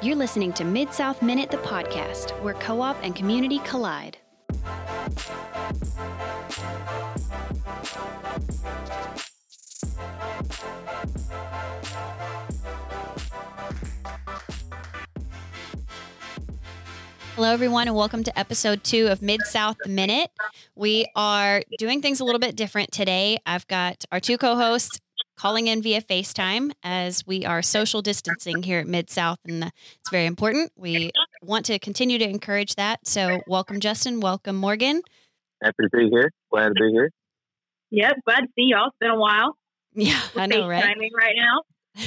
You're listening to Mid South Minute, the podcast, where co op and community collide. Hello, everyone, and welcome to episode two of Mid South Minute. We are doing things a little bit different today. I've got our two co hosts calling in via FaceTime as we are social distancing here at Mid South, and it's very important. We want to continue to encourage that. So, welcome, Justin. Welcome, Morgan. Happy to be here. Glad to be here. Yep, glad to see y'all. It's been a while. Yeah, We're I know, right? Right now.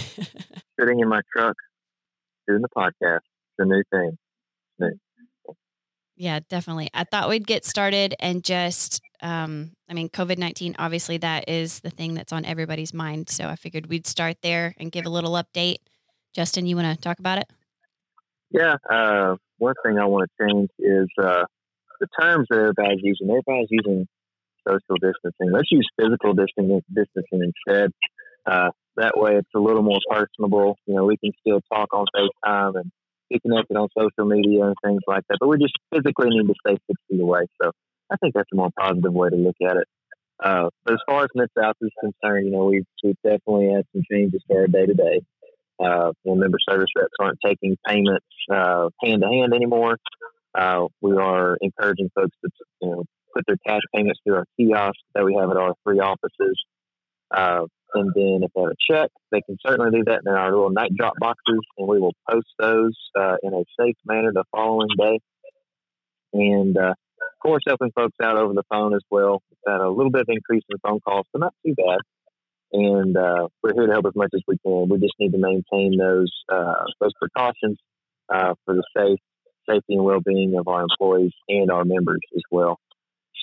Sitting in my truck doing the podcast. It's a new thing. Yeah, definitely. I thought we'd get started and just, um, I mean, COVID 19, obviously, that is the thing that's on everybody's mind. So I figured we'd start there and give a little update. Justin, you want to talk about it? Yeah. Uh, one thing I want to change is uh, the terms that everybody's using. Everybody's using social distancing. Let's use physical distancing, instead. Uh, that way, it's a little more personable. You know, we can still talk on FaceTime and be connected on social media and things like that. But we just physically need to stay six feet away. So I think that's a more positive way to look at it. Uh, but as far as Mid South is concerned, you know, we've, we've definitely had some changes to our day to day. Uh, member service reps aren't taking payments hand to hand anymore. Uh, we are encouraging folks to you know put their cash payments through our kiosk that we have at our three offices. Uh, and then if they have a check, they can certainly do that in our little night drop boxes, and we will post those uh, in a safe manner the following day. And uh, course, helping folks out over the phone as well. We've had a little bit of increase in phone calls, but not too bad. And uh, we're here to help as much as we can. We just need to maintain those uh, those precautions uh, for the safe safety and well being of our employees and our members as well.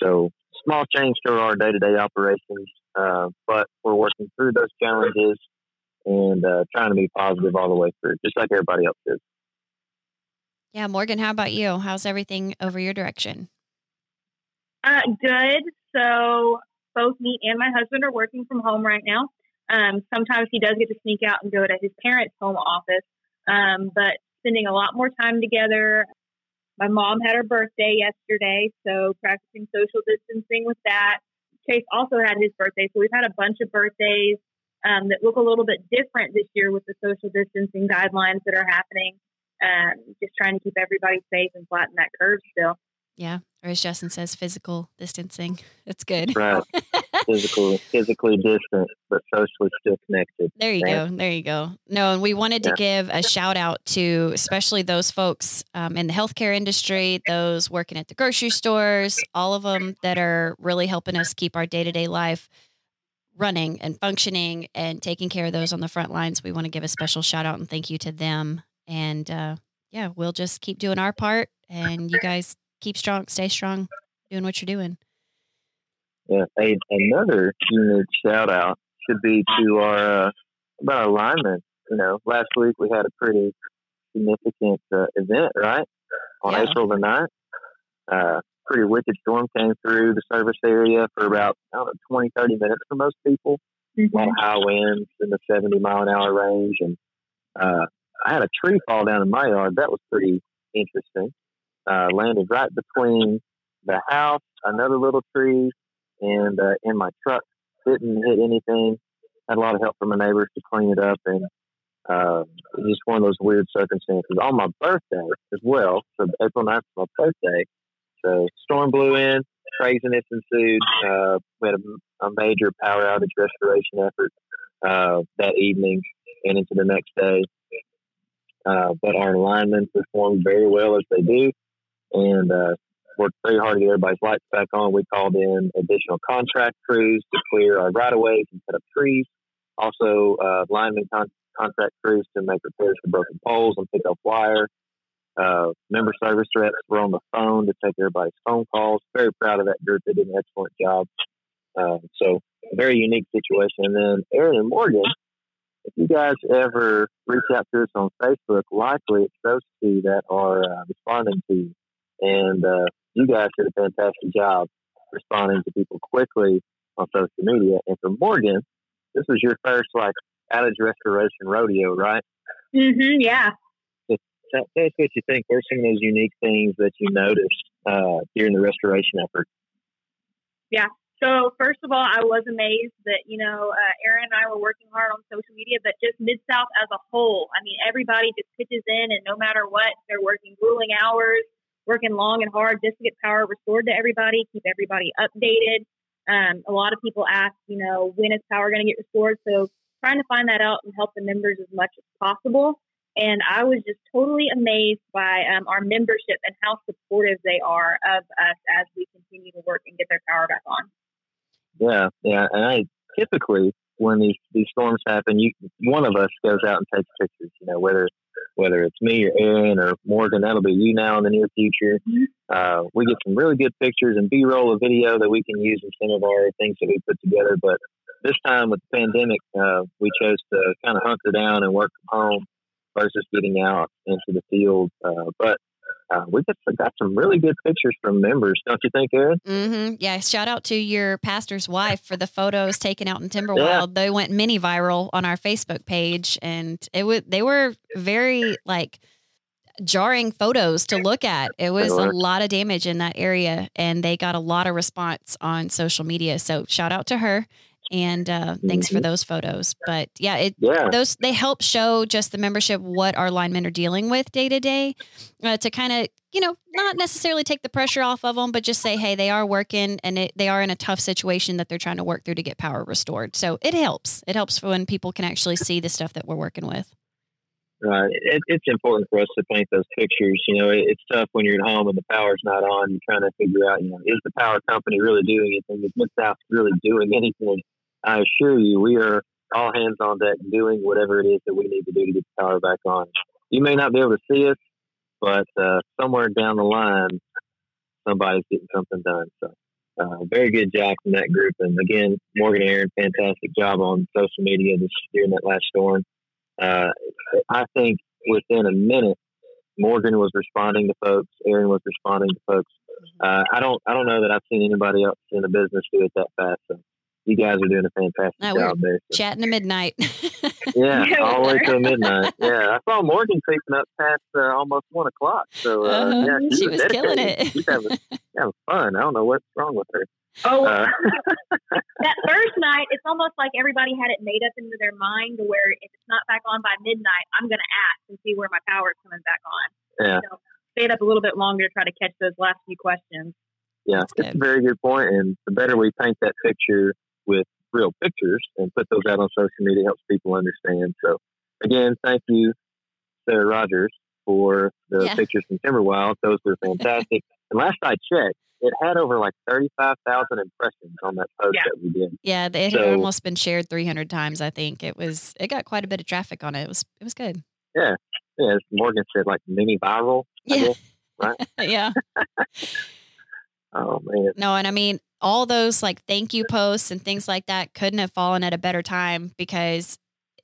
So small change to our day to day operations, uh, but we're working through those challenges and uh, trying to be positive all the way through, just like everybody else is. Yeah, Morgan, how about you? How's everything over your direction? Uh, good. So both me and my husband are working from home right now. Um, sometimes he does get to sneak out and go to his parents' home office, um, but spending a lot more time together. My mom had her birthday yesterday, so practicing social distancing with that. Chase also had his birthday, so we've had a bunch of birthdays um, that look a little bit different this year with the social distancing guidelines that are happening. Um, just trying to keep everybody safe and flatten that curve still. Yeah, or as Justin says, physical distancing. That's good. Right. physically, physically distant, but socially still connected. There you Yeah. go. There you go. No, and we wanted to Yeah. give a shout out to especially those folks um, in the healthcare industry, those working at the grocery stores, all of them that are really helping us keep our day to day life running and functioning and taking care of those on the front lines. We want to give a special shout out and thank you to them. And uh, yeah, we'll just keep doing our part, and you guys keep strong, stay strong, doing what you're doing. Yeah. A, another unique shout out should be to our uh, about our linemen. You know, last week we had a pretty significant uh, event, right? On Yeah. April the 9th. Uh, pretty wicked storm came through the service area for about, I don't know, 20, 30 minutes for most people. a lot of high winds in the 70 mile an hour range. And uh, I had a tree fall down in my yard. That was pretty interesting. Uh, landed right between the house, another little tree, and uh, in my truck. Didn't hit anything. Had a lot of help from my neighbors to clean it up. And uh, just one of those weird circumstances on my birthday as well. So April 9th was my birthday. So storm blew in, craziness ensued. Uh, we had a, a major power outage restoration effort uh, that evening and into the next day. Uh, but our linemen performed very well as they do and uh, worked very hard to get everybody's lights back on. We called in additional contract crews to clear our right of ways and set up trees. Also, uh, lineman con- contract crews to make repairs for broken poles and pick up wire. Uh, member service reps were on the phone to take everybody's phone calls. Very proud of that group. They did an excellent job. Uh, so, very unique situation. And then Aaron and Morgan, if you guys ever reach out to us on Facebook, likely it's those two that are uh, responding to you. And uh, you guys did a fantastic job responding to people quickly on social media. And for Morgan, this was your first like outage restoration rodeo, right? Mm-hmm, yeah. tell us what you think. What are some of those unique things that you noticed uh, during the restoration effort? Yeah. So first of all, I was amazed that you know uh, Aaron and I were working hard on social media, but just Mid South as a whole. I mean, everybody just pitches in, and no matter what, they're working grueling hours, working long and hard just to get power restored to everybody, keep everybody updated. Um, a lot of people ask, you know, when is power going to get restored? So trying to find that out and help the members as much as possible. And I was just totally amazed by um, our membership and how supportive they are of us as we continue to work and get their power back on. Yeah, yeah. And I typically, when these, these storms happen, you one of us goes out and takes pictures, you know, whether whether it's me or Aaron or Morgan, that'll be you now in the near future. Mm-hmm. Uh, we get some really good pictures and B roll of video that we can use in some of our things that we put together. But this time with the pandemic, uh, we chose to kind of hunker down and work from home versus getting out into the field. Uh, but uh, we got, got some really good pictures from members, don't you think, Aaron? Mm-hmm. Yeah. Shout out to your pastor's wife for the photos taken out in Timberwild. Yeah. They went mini viral on our Facebook page, and it was they were very like jarring photos to look at. It was a lot of damage in that area, and they got a lot of response on social media. So shout out to her and uh, thanks mm-hmm. for those photos. But yeah, it yeah. those they help show just the membership what our linemen are dealing with day to day, uh, to kind of you know not necessarily take the pressure off of them, but just say hey they are working and it, they are in a tough situation that they're trying to work through to get power restored. So it helps. It helps when people can actually see the stuff that we're working with. Right. It, it's important for us to paint those pictures. You know, it, it's tough when you're at home and the power's not on. You're trying to figure out, you know, is the power company really doing anything? Is Mid South really doing anything? I assure you, we are all hands on deck doing whatever it is that we need to do to get the power back on. You may not be able to see us, but uh, somewhere down the line, somebody's getting something done. So, uh, very good job from that group. And again, Morgan Aaron, fantastic job on social media this during that last storm. Uh, I think within a minute, Morgan was responding to folks. Aaron was responding to folks. Uh, I don't, I don't know that I've seen anybody else in the business do it that fast. So you guys are doing a fantastic no, job there. So. Chatting to midnight. yeah, all the way to midnight. Yeah, I saw Morgan creeping up past uh, almost one o'clock. So uh, uh, yeah, she, she was, was killing it. She's having, having fun. I don't know what's wrong with her. Oh, uh, that first night, it's almost like everybody had it made up into their mind to where if it's not back on by midnight, I'm going to ask and see where my power is coming back on. Yeah. So stayed up a little bit longer to try to catch those last few questions. Yeah, it's a very good point, and the better we paint that picture, with real pictures and put those out on social media helps people understand. So again, thank you, Sarah Rogers, for the yeah. pictures from Timberwild. Those were fantastic. and last I checked, it had over like 35,000 impressions on that post yeah. that we did. Yeah, it so, had almost been shared 300 times, I think. It was it got quite a bit of traffic on it. It was it was good. Yeah. Yeah, as Morgan said like mini viral, yeah. Guess, right? yeah. oh man. No, and I mean all those like thank you posts and things like that couldn't have fallen at a better time because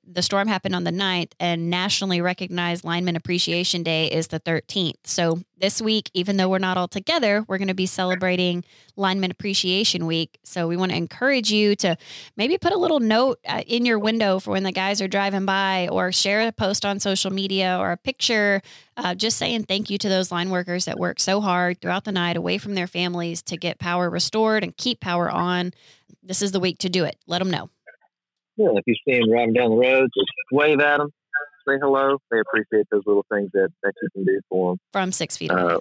the storm happened on the 9th and nationally recognized lineman appreciation day is the 13th so this week even though we're not all together we're going to be celebrating lineman appreciation week. So we want to encourage you to maybe put a little note uh, in your window for when the guys are driving by or share a post on social media or a picture uh, just saying thank you to those line workers that work so hard throughout the night away from their families to get power restored and keep power on. This is the week to do it. Let them know yeah, if you see them driving down the road, just wave at them, say hello. They appreciate those little things that, that you can do for them. From six feet away. Uh,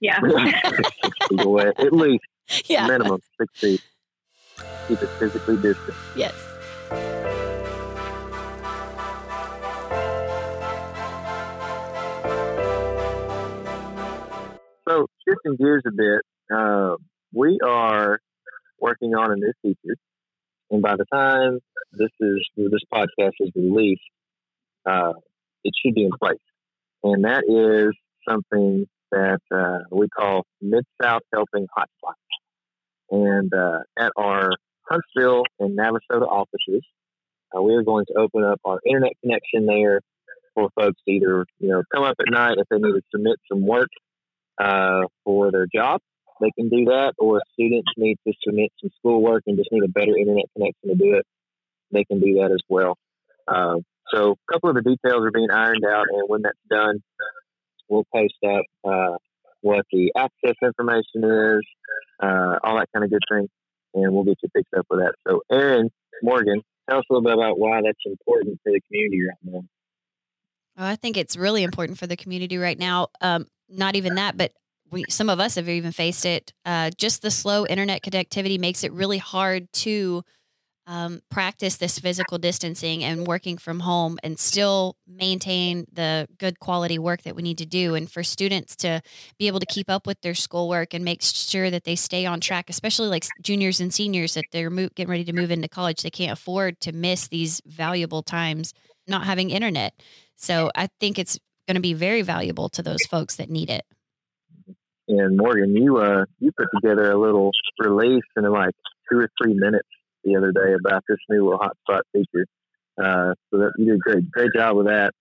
yeah. six feet away, at least. Yeah. Minimum six feet. Keep it physically distant. Yes. So, shifting gears a bit, uh, we are working on a new feature and by the time this is this podcast is released, uh, it should be in place. And that is something that uh, we call Mid South Helping Hotspot. And uh, at our Huntsville and Navasota offices, uh, we are going to open up our internet connection there for folks to either you know come up at night if they need to submit some work uh, for their job they can do that, or if students need to submit some schoolwork and just need a better internet connection to do it, they can do that as well. Uh, so a couple of the details are being ironed out, and when that's done, we'll post up uh, what the access information is, uh, all that kind of good thing, and we'll get you fixed up with that. So, Aaron Morgan, tell us a little bit about why that's important for the community right now. Oh, I think it's really important for the community right now. Um, not even that, but we, some of us have even faced it. Uh, just the slow internet connectivity makes it really hard to um, practice this physical distancing and working from home and still maintain the good quality work that we need to do. And for students to be able to keep up with their schoolwork and make sure that they stay on track, especially like juniors and seniors that they're mo- getting ready to move into college, they can't afford to miss these valuable times not having internet. So I think it's going to be very valuable to those folks that need it. And Morgan, you uh you put together a little release in like two or three minutes the other day about this new little hotspot feature. Uh, so that you did a great great job with that.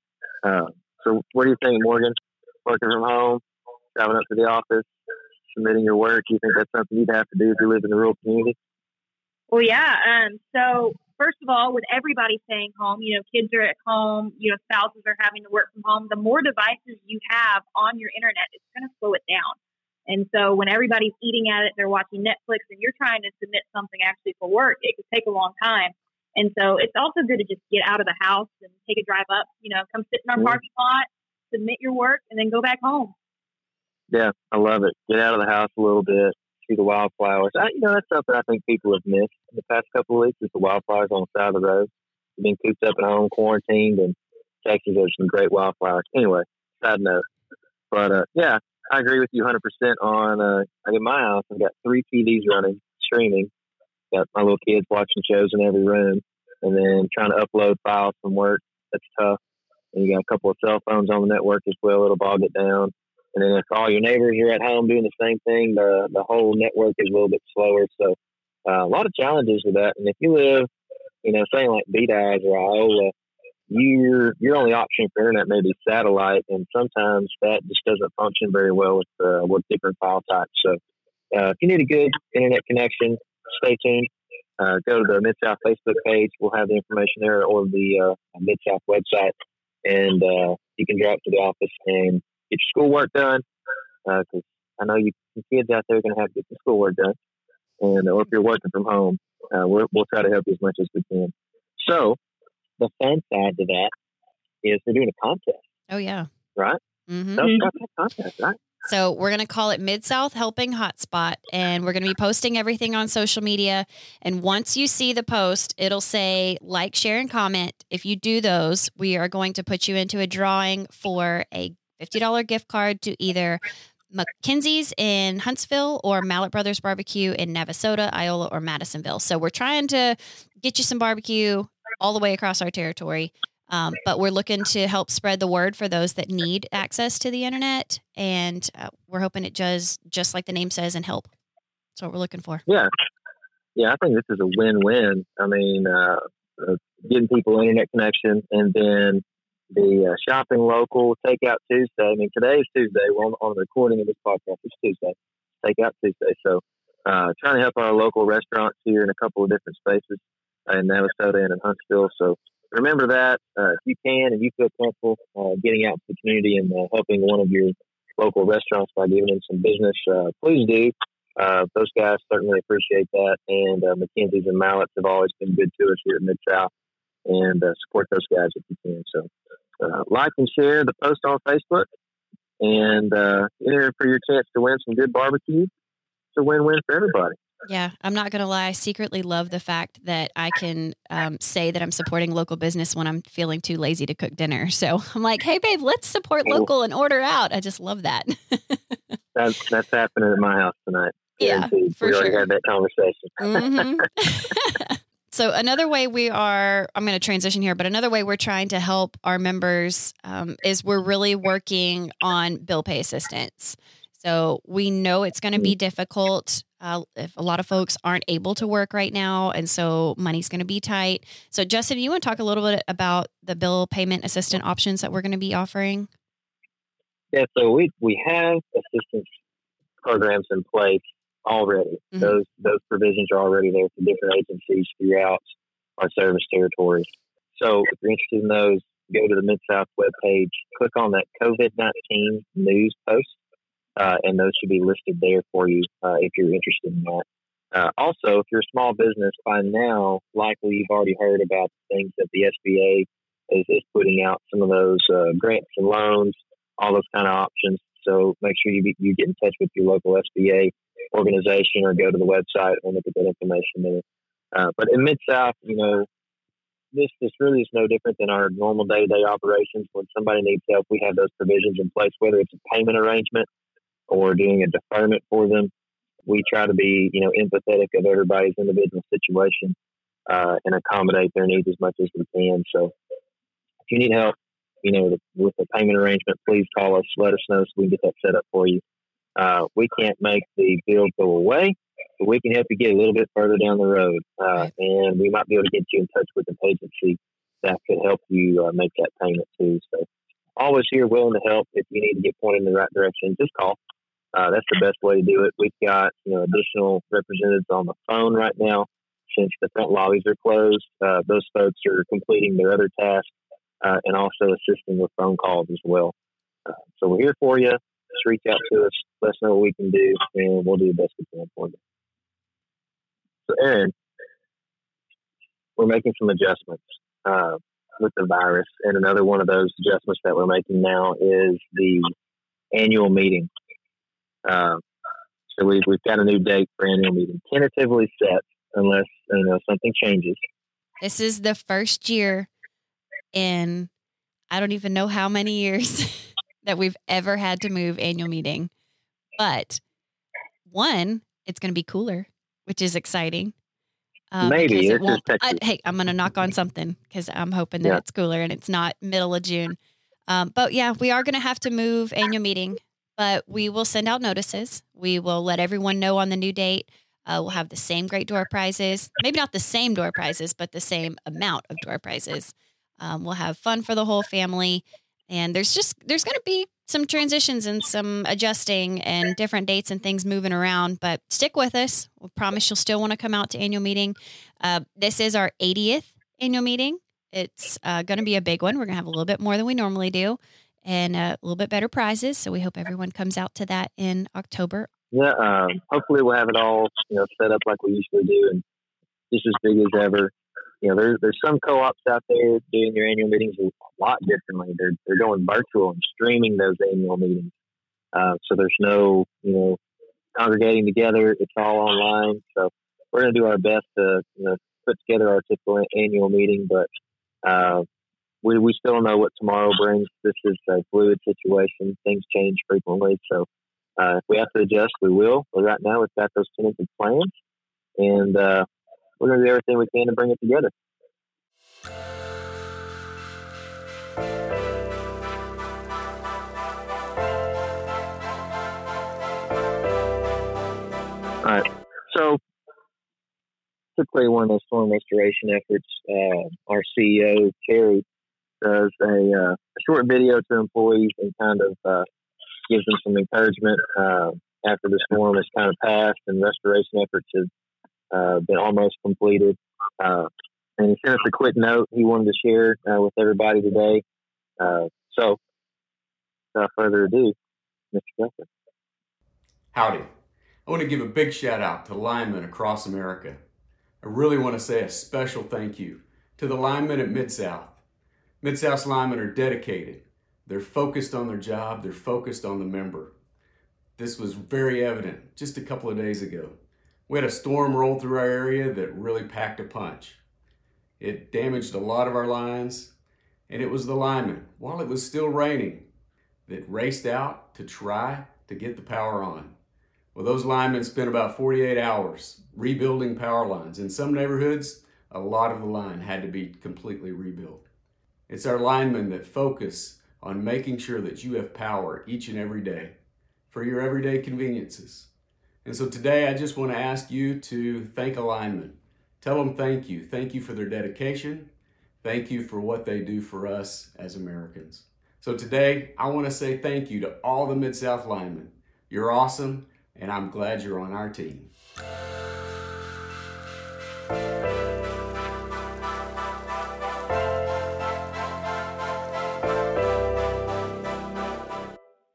Uh, so what do you think, Morgan? Working from home, driving up to the office, submitting your work. You think that's something you'd have to do if you live in the rural community? Well, yeah. Um, so first of all, with everybody staying home, you know, kids are at home, you know, spouses are having to work from home. The more devices you have on your internet, it's going to slow it down. And so when everybody's eating at it, they're watching Netflix, and you're trying to submit something actually for work, it could take a long time. And so it's also good to just get out of the house and take a drive up, you know, come sit in our mm-hmm. parking lot, submit your work, and then go back home. Yeah, I love it. Get out of the house a little bit, see the wildflowers. I, you know, that's something I think people have missed in the past couple of weeks is the wildflowers on the side of the road. We've been cooped up at home, quarantined, and Texas has some great wildflowers. Anyway, side note. But uh, yeah, I agree with you 100% on, uh, like in my house, I've got three TVs running, streaming. Got my little kids watching shows in every room. And then trying to upload files from work, that's tough. And you got a couple of cell phones on the network as well, it'll bog it down. And then if all your neighbors are at home doing the same thing, the, the whole network is a little bit slower. So uh, a lot of challenges with that. And if you live, you know, saying like Bedias or Iola, your your only option for internet may be satellite, and sometimes that just doesn't function very well with uh, with different file types. So, uh, if you need a good internet connection, stay tuned. Uh, go to the Mid South Facebook page. We'll have the information there, or the uh, Mid South website, and uh, you can drive to the office and get your schoolwork done. Because uh, I know you kids out there are going to have to get the schoolwork done, and or if you're working from home, we will try to help you as much as we can. So, the fun side to that is they're doing a contest. Oh yeah. Right. Mm-hmm. So contest, right? So we're going to call it Mid South Helping Hotspot, and we're going to be posting everything on social media. And once you see the post, it'll say like, share, and comment. If you do those, we are going to put you into a drawing for a fifty dollar gift card to either McKenzie's in Huntsville or Mallett Brothers Barbecue in Navasota, Iola, or Madisonville. So we're trying to get you some barbecue all the way across our territory. Um, but we're looking to help spread the word for those that need access to the internet, and uh, we're hoping it does just like the name says and help. That's what we're looking for. Yeah, yeah, I think this is a win-win. I mean, uh, uh, getting people internet connection, and then the uh, shopping local takeout Tuesday. I mean, today is Tuesday. We're on, on the recording of this podcast. It's Tuesday, takeout Tuesday. So, uh, trying to help our local restaurants here in a couple of different spaces in Navasota and in Huntsville. So remember that uh, if you can and you feel comfortable uh, getting out to the community and uh, helping one of your local restaurants by giving them some business, uh, please do. Uh, those guys certainly appreciate that. And uh, McKenzie's and Malletts have always been good to us here at Mid South and support those guys if you can. So like and share the post on Facebook and enter for your chance to win some good barbecue. It's a win win for everybody. Yeah, I'm not going to lie. I secretly love the fact that I can um, say that I'm supporting local business when I'm feeling too lazy to cook dinner. So I'm like, hey, babe, let's support local and order out. I just love that. that's that's happening at my house tonight. Yeah, for we sure. already had that conversation. Mm-hmm. so another way we are, I'm going to transition here, but another way we're trying to help our members um, is we're really working on bill pay assistance. So we know it's going to be mm-hmm. difficult uh, if a lot of folks aren't able to work right now, and so money's going to be tight. So, Justin, you want to talk a little bit about the bill payment assistant options that we're going to be offering? Yeah, so we we have assistance programs in place already. Mm-hmm. Those those provisions are already there for different agencies throughout our service territories. So if you're interested in those, go to the Mid South webpage, click on that COVID 19 news post, uh, and those should be listed there for you uh, if you're interested in that. Uh, also, if you're a small business, by now, likely you've already heard about things that the SBA is, is putting out, some of those uh, grants and loans, all those kind of options. So make sure you, you get in touch with your local SBA organization or go to the website and look at that information there. Uh, but in Mid South, you know, this this really is no different than our normal day to day operations. When somebody needs help, we have those provisions in place, whether it's a payment arrangement or doing a deferment for them. We try to be, you know, empathetic of everybody's individual situation uh, and accommodate their needs as much as we can. So, if you need help, you know, with the payment arrangement, please call us. Let us know so we can get that set up for you. Uh, we can't make the bill go away, but we can help you get a little bit further down the road. Uh, and we might be able to get you in touch with an agency that could help you uh, make that payment too. So always here willing to help. If you need to get pointed in the right direction, just call. Uh, that's the best way to do it. We've got you know additional representatives on the phone right now since the front lobbies are closed. Uh, those folks are completing their other tasks uh, and also assisting with phone calls as well. Uh, so we're here for you. Just reach out to us, let us know what we can do, and we'll do the best we can for you. So, Aaron, we're making some adjustments uh, with the virus, and another one of those adjustments that we're making now is the annual meeting. Uh, so we've we've got a new date for annual meeting, tentatively set, unless you know something changes. This is the first year in I don't even know how many years that we've ever had to move annual meeting. But one, it's going to be cooler, which is exciting. Um, Maybe it won't, I, hey, I'm going to knock on something because I'm hoping that yeah. it's cooler and it's not middle of June. Um, but yeah, we are going to have to move annual meeting, but we will send out notices. We will let everyone know on the new date. Uh, we'll have the same great door prizes, maybe not the same door prizes, but the same amount of door prizes. Um, we'll have fun for the whole family. And there's just there's going to be some transitions and some adjusting and different dates and things moving around. But stick with us. We promise you'll still want to come out to annual meeting. Uh, this is our 80th annual meeting. It's uh, going to be a big one. We're going to have a little bit more than we normally do, and uh, a little bit better prizes. So we hope everyone comes out to that in October. Yeah, um, hopefully we'll have it all you know set up like we usually do, and just as big as ever you know, there's there's some co-ops out there doing their annual meetings a lot differently. They're they're going virtual and streaming those annual meetings. Uh, so there's no you know congregating together. It's all online. So we're going to do our best to you know put together our typical annual meeting, but uh, we we still know what tomorrow brings. This is a fluid situation. Things change frequently, so uh, if we have to adjust, we will. But right now, we've got those tentative plans, and uh, we're going to do everything we can to bring it together. All right. So, typically, one of those storm restoration efforts, uh, our CEO, Terry, does a, uh, short video to employees and kind of uh, gives them some encouragement uh, after the storm has kind of passed and restoration efforts have uh, been almost completed. Uh, and he sent us a quick note he wanted to share uh, with everybody today. So, without further ado, Mr. Guthrie. Howdy. I want to give a big shout out to linemen across America. I really want to say a special thank you to the linemen at Mid South. Mid South's linemen are dedicated. They're focused on their job, they're focused on the member. This was very evident just a couple of days ago. We had a storm roll through our area that really packed a punch. It damaged a lot of our lines, and it was the linemen, while it was still raining, that raced out to try to get the power on. Well, those linemen spent about 48 hours rebuilding power lines. In some neighborhoods, a lot of the line had to be completely rebuilt. It's our linemen that focus on making sure that you have power each and every day for your everyday conveniences. And so today I just want to ask you to thank a lineman. Tell them thank you. Thank you for their dedication. Thank you for what they do for us as Americans. So today I want to say thank you to all the Mid South linemen. You're awesome, and I'm glad you're on our team.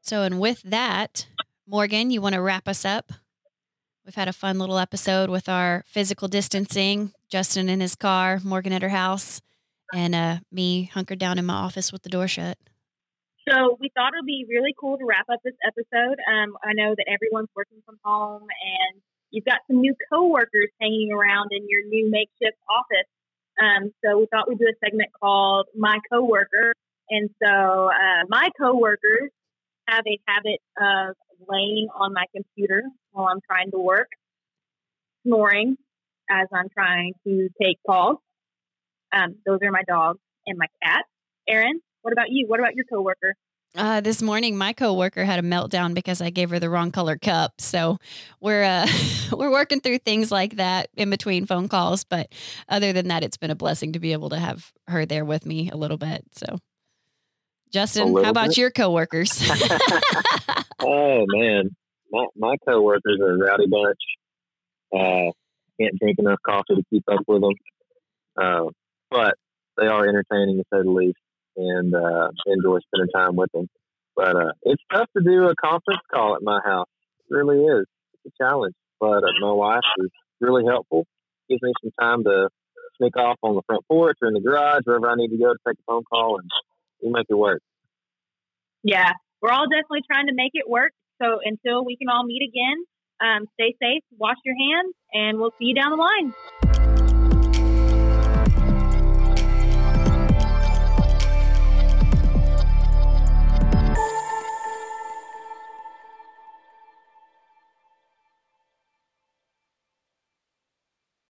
So, and with that, Morgan, you want to wrap us up? We've had a fun little episode with our physical distancing, Justin in his car, Morgan at her house, and uh, me hunkered down in my office with the door shut. So we thought it would be really cool to wrap up this episode. Um, I know that everyone's working from home and you've got some new coworkers hanging around in your new makeshift office. Um, so we thought we'd do a segment called My Coworker. And so uh, my coworkers have a habit of laying on my computer while I'm trying to work, snoring as I'm trying to take calls. Um, those are my dogs and my cat. Aaron, what about you? What about your coworker? Uh, this morning, my coworker had a meltdown because I gave her the wrong color cup. So we're uh, we're working through things like that in between phone calls. But other than that, it's been a blessing to be able to have her there with me a little bit. So, Justin, how about bit. your coworkers? oh man, my my coworkers are a rowdy bunch. Uh, can't drink enough coffee to keep up with them, uh, but they are entertaining to say the least and uh, enjoy spending time with them. But uh, it's tough to do a conference call at my house. It really is. It's a challenge. But uh, my wife is really helpful. Gives me some time to sneak off on the front porch or in the garage, wherever I need to go to take a phone call, and we make it work. Yeah, we're all definitely trying to make it work. So until we can all meet again, um, stay safe, wash your hands, and we'll see you down the line.